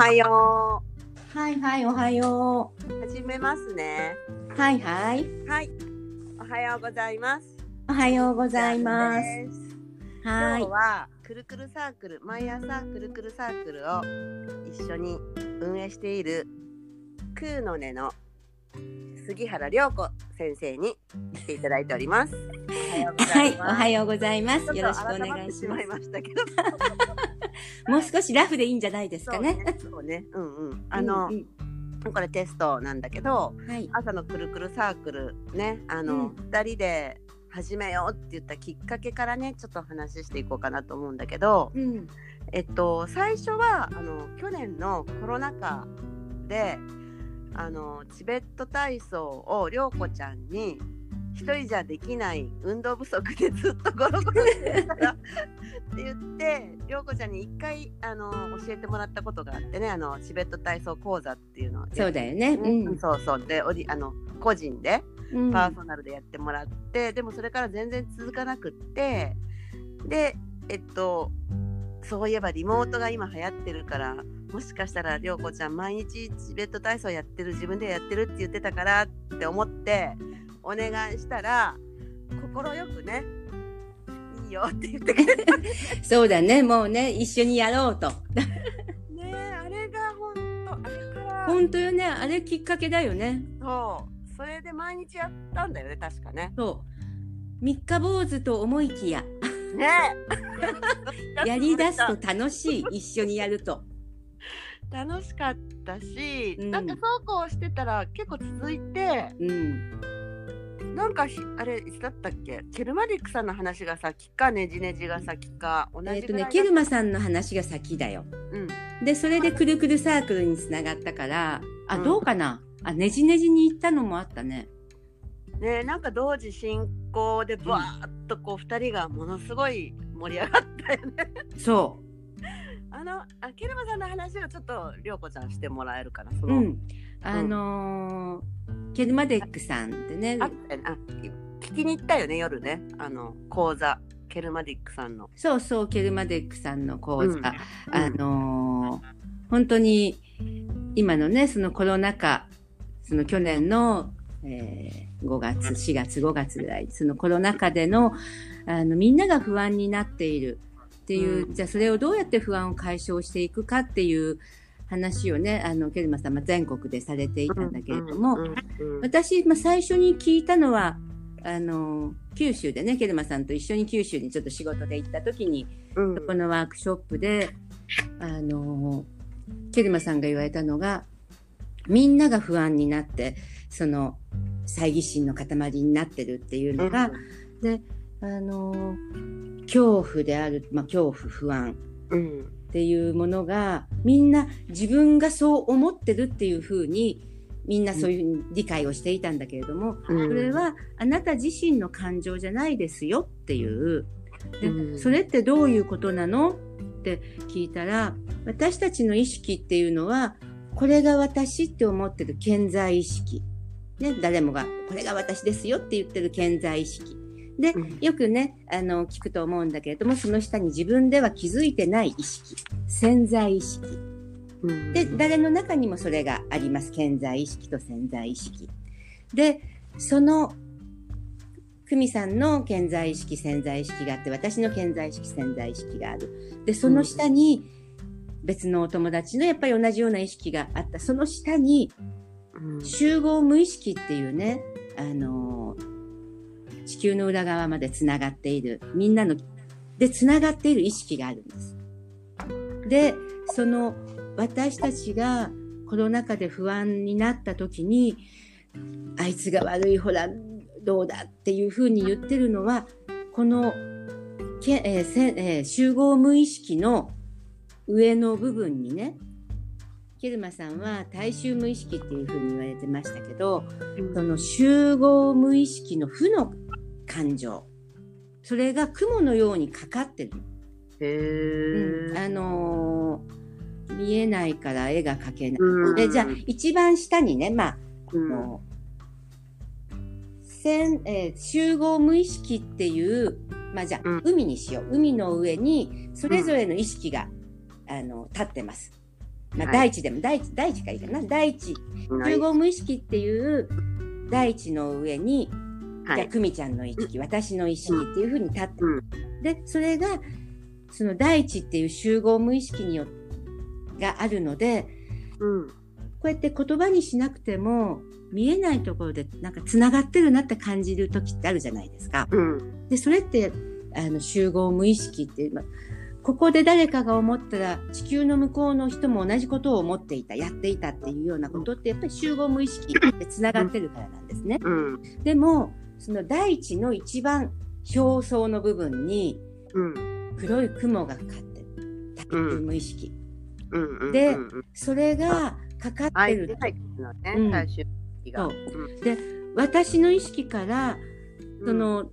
はよはいはい、おはよう。始めますね。う。はいはい。はい。おはようございます。おはようございます。はい今日。はくるくるサークル、毎朝くるくるサークルを一緒に運営しているクーの音の杉原涼子先生に来ていただいております。おはいい、おはようございます。よろしくお願いしま。すいましたけど。もう少しラフでいいんじゃないですかね。そうね。そうね。うんうん。あの、うんこれテストなんだけど、うんはい。朝のくるくるサークルねあの、うん二人で始めようって言ったきっかけからねちょっと話していこうかなと思うんだけどうん。えっと最初はあの去年のコロナ禍であのチベット体操を涼子ちゃんに一人じゃできない運動不足でずっとゴロゴロしてたらって言って涼子ちゃんに一回あの教えてもらったことがあってねあのチベット体操講座っていうのをそうだよね。うん、そうそうでおりあの個人でうん。パーソナルでやってもらって、でもそれから全然続かなくってでえっとそういえばリモートが今流行ってるからもしかしたら涼子ちゃん毎日チベット体操やってる自分でやってるって言ってたからって思ってお願いしたら快くねいいよって言ってくれたね そうだね。もうね、一緒にやろうと。えあれが本当あれから本当よね。あれきっかけだよね。そうそれで毎日やったんだよね確かねそう。三日坊主と思いきや、ね やり出すと楽しい。一緒にやると。楽しかったし、うんなんかそうこうしてたら結構続いてうん。なんかひあれいつだったっけ？ケルマディックさんの話が先かねじねじが先か同じえっとねだ、ケルマさんの話が先だよ。うんで、それでくるくるサークルにつながったから、あ、うんどうかな？あ、ねじねじに行ったのもあったね。ねなんか同時進行でバーッとこう2人がものすごい盛り上がったよねそ あのあケルマさんの話をちょっと涼子ちゃんしてもらえるかなそう。の、うん。あのーケルマデックさんってね、ああ聞きに行ったよね夜ね。あの講座。ケルマディックさんの。そうそう、ケルマデックさんの講座。うん。あのー本当に今のね、そのコロナ禍、その去年の、えー5月、4月、5月ぐらい、そのコロナ禍での、あの、みんなが不安になっているっていう、うん。じゃあそれをどうやって不安を解消していくかっていう話をね、あの、ケルマさんは全国でされていたんだけれども、うんうんうん私、まあ、最初に聞いたのは、あの、九州でね、ケルマさんと一緒に九州にちょっと仕事で行った時に、うん。このワークショップで、あの、ケルマさんが言われたのが、みんなが不安になって、その、猜疑心の塊になってるっていうのが、で、あの、恐怖である、まあ、恐怖、不安。うんっていうものが、みんな自分がそう思ってるっていうふうに、みんなそういうふうに理解をしていたんだけれども、うんそれはあなた自身の感情じゃないですよっていう。でうんそれってどういうことなのって聞いたら、私たちの意識っていうのは、これが私って思ってる健在意識。ね、誰もが、これが私ですよって言ってる健在意識。でうん、よくね、あの、聞くと思うんだけれども、その下に自分では気づいてない意識。潜在意識。うんで、誰の中にもそれがあります。潜在意識と潜在意識。で、その、久美さんの潜在意識、潜在意識があって、私の潜在意識、潜在意識がある。で、その下に、別のお友達のやっぱり同じような意識があった。その下に、うん集合無意識っていうね、あのー地球の裏側までつながっている、みんなの、で、つながっている意識があるんです。で、その、私たちがコロナ禍で不安になった時に、あいつが悪い、ほら、どうだっていうふうに言ってるのは、この、けえーせえー集合無意識の上の部分にね、ケルマさんは大衆無意識っていうふうに言われてましたけど、その集合無意識の負の感情、それが雲のようにかかってる。へうん。あのー見えないから絵が描けない。うん。でじゃあ一番下にね、まあ、あうん。の線えー集合無意識っていう、まあじゃあ、うん。海にしよう。海の上にそれぞれの意識が、あの立ってます。まあ、はい。大地でも大地大地がいいかな。大地。集合無意識っていう大地の上に、じゃあはい。久美ちゃんの意識私の意識っていうふうに立って、うんでそれがその大地っていう集合無意識によがあるのでうん。こうやって言葉にしなくても見えないところでなんかつながってるなって感じる時ってあるじゃないですか。うん。でそれってあの集合無意識っていう、まあここで誰かが思ったら地球の向こうの人も同じことを思っていたやっていたっていうようなことってやっぱり集合無意識でつながってるからなんですね。うん。でもその大地の一番表層の部分にうん。黒い雲がかかってる大衆無意識、うん。うん。でうんうんそれがかかってる相手ないのね、うん最終的が。そう私の意識からうんそ、の、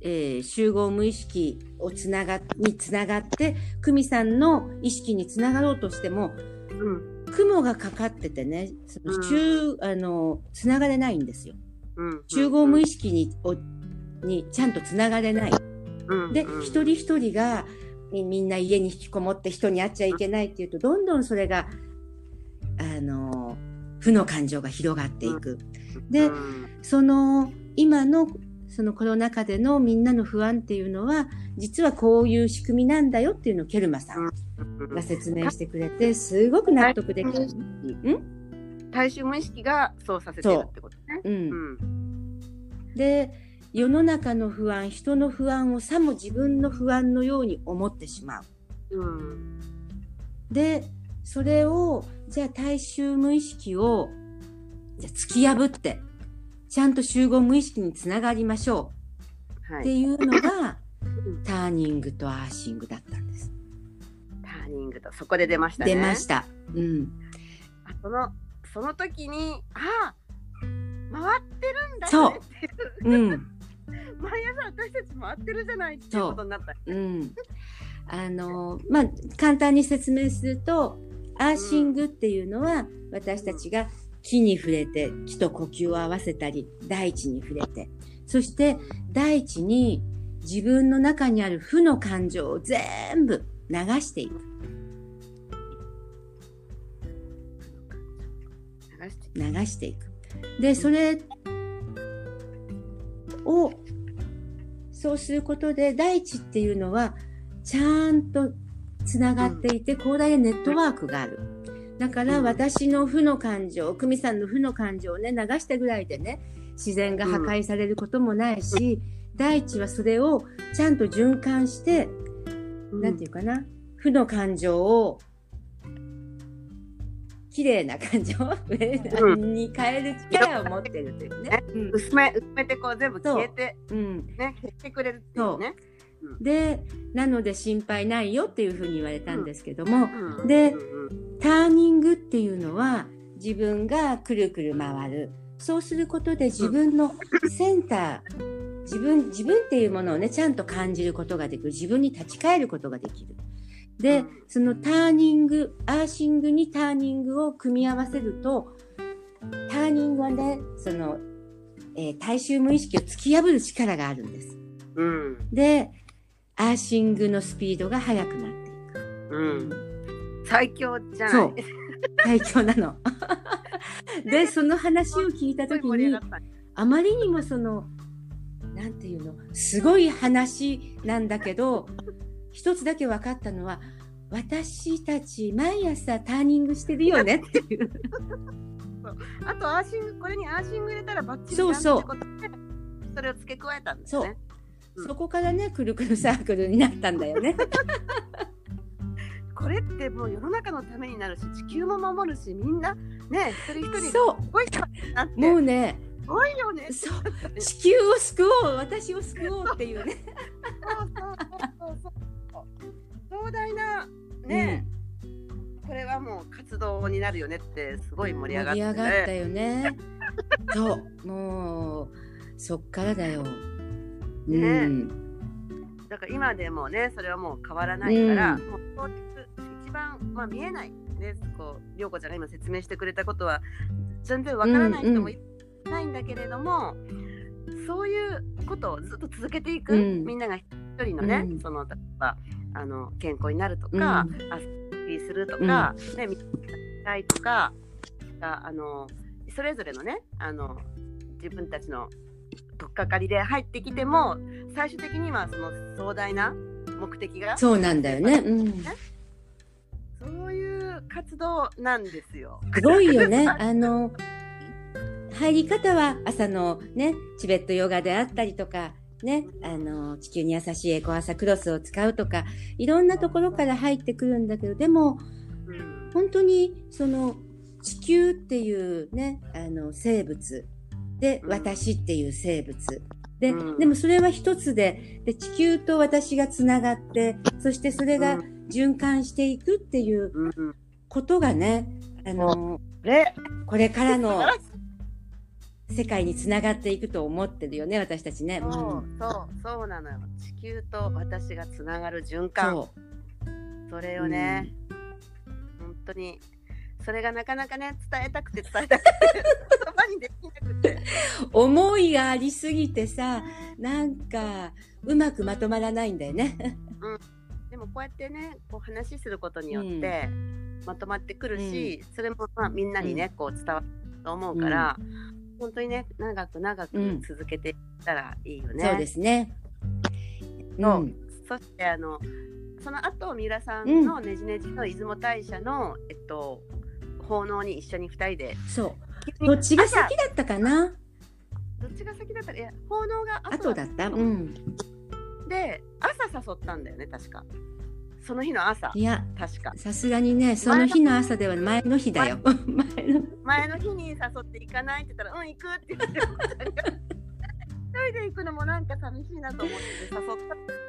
えー集合無意識をつながにつながって久美さんの意識につながろうとしてもうん。雲がかかっててねその集、あのつながれないんですようん。集合無意識にをにちゃんとつながれない。うん。で、うん。一人一人がみみんな家に引きこもって人に会っちゃいけないっていうとどんどんそれがあの負の感情が広がっていく。でうん。その今のそのコロナ禍でのみんなの不安っていうのは実はこういう仕組みなんだよっていうのをケルマさんが説明してくれてすごく納得できる。ん？大衆無意識がそうさせてるってことね。うんうん。で世の中の不安人の不安をさも自分の不安のように思ってしまう。うん。でそれをじゃあ大衆無意識をじゃあ突き破ってちゃんと集合無意識につながりましょうはい。っていうのがうんターニングとアーシングだったんです。ターニングとそこで出ましたね。出ました。うん。あそのその時にあ回ってるんだよねっていううん。毎朝私たち回ってるじゃないっていうことになった。うん。あの、まあ、簡単に説明すると、アーシングっていうのは、私たちが木に触れて、木と呼吸を合わせたり、大地に触れて、そして大地に自分の中にある負の感情を全部流していく。流していく。で、それを、そうすることで、大地っていうのは、ちゃんとつながっていて、広大なネットワークがある。だから、うん私の負の感情、久美さんの負の感情をね、流したぐらいでね、自然が破壊されることもないし、大地はそれをちゃんと循環して、なんていうかな、負の感情を、綺麗な感情うに変える力を持ってるというね。うん薄め薄めてこう全部消えてうん、ね消してくれるっていうね。で、なので心配ないよっていうふうに言われたんですけども、うんでうんうんターニングっていうのは自分がくるくる回る。そうすることで自分のセンター、自分、自分っていうものをね、ちゃんと感じることができる。自分に立ち返ることができる。でうん、そのターニング、アーシングにターニングを組み合わせると、ターニングはね、その、えー大衆無意識を突き破る力があるんです。うんで、アーシングのスピードが速くなっていく。うん最強じゃない。そう最強なの。で、その話を聞いたすごいときにあまりにもその、なんていうの、すごい話なんだけど、一つだけ分かったのは、私たち毎朝ターニングしてるよねっていう。あとアーシングこれにアーシング入れたらバッチリそうそうってことでそれを付け加えたんですね。うんそこからね、くるくるサークルになったんだよね。これってもう世の中のためになるし地球も守るしみんなね一人一人すそごいなってう、もうね、すごいよね。そう、地球を救おう、私を救おうっていうね。なね、これはもう活動になるよねってすごい盛り上がって、ね、盛り上がったよね。そう、もう、そっからだよ。うねん。だから今でもねそれはもう変わらないから、うんもう当日一番、まあ、見えないねこう涼子ちゃんが今説明してくれたことは全然わからない人もいないんだけれども、そういうことをずっと続けていく、うんみんなが一人のね、うんその例えばあの健康になるとか、うんあ火するとか、ね、みたいとかがあのそれぞれのねあの自分たちの取っかかりで入ってきても最終的にはその壮大な目的がそうなんだよね。うん。そういう活動なんですよ。すごいよね。あの、入り方は朝のね、チベットヨガであったりとか、ね、あの、地球に優しいエコアサクロスを使うとか、いろんなところから入ってくるんだけど、でも、うん。本当にその地球っていうね、あの生物で、うん。私っていう生物。で、うん。でもそれは一つでで、地球と私がつながって、そしてそれがうん。循環していくっていうことがね、あの、でこれからの世界につながっていくと思ってるよね、私たちね。そううん。そうそうなのよ。地球と私がつながる循環。そそれをね、本当にそれがなかなかね伝えたくて伝えたくて言葉にできなくて。う。思いがありすぎてさ、なんか、うまくまとまらないんだよね。でもこうやってねこう話することによって、まとまってくるし、それもまあみんなにね、こう伝わると思うから、本当にね長く長くうん。続けていったらいいよね。そうですね。そううん。そしてあのその後三浦さんのねじねじの出雲大社の、えっと奉納に一緒に二人で。そう。どっちが先だったかな？どっちが先だった？らいや奉納が後だった？うん。で朝誘ったんだよね確かその日の朝いや、確かさすがにね、その日の朝では前の日だよ。前の。前の日に誘って行かないって言ったら「うん行く」って言って一人で行くのもなんか寂しいなと思って誘っ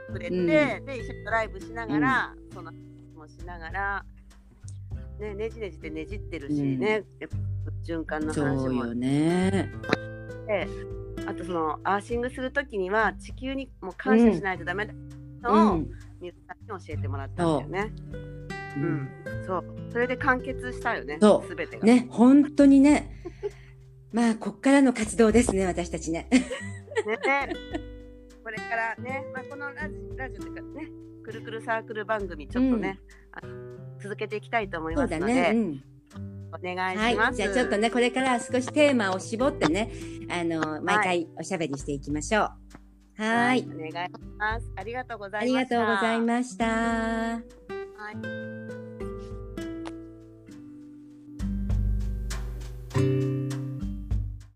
てくれて、うんで一緒にドライブしながら、そのもしながら、ね、ねじねじってねじってるしね、やっぱ循環の話もそうよね。してあとそのアーシングする時には地球にも感謝しないとダメだうん。教えてもらったんだよね。ううんん、そうそれで完結したよねそうすべてが。ね、本当にね。まあ、こっからの活動ですね、私たちね。ね、これからね、まあ、このラジラジオというかね、くるくるサークル番組ちょっとね、あ続けていきたいと思いますので、ね。うん。お願いします。はい。じゃあちょっとね、これから少しテーマを絞ってね、あの、毎回おしゃべりしていきましょう。ははい、い。お願いします。ありがとうござあいました。りがとうございました。はい